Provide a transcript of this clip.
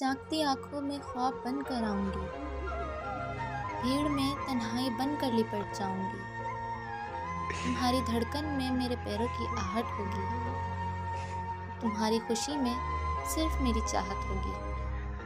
جاگتی آنکھوں میں خواب بن کر آؤں گی۔ بھیڑ میں تنہائی بن کر لپٹ جاؤں گی۔ تمہاری دھڑکن میں میرے پیروں کی آہٹ ہوگی۔ تمہاری خوشی میں صرف میری چاہت ہوگی۔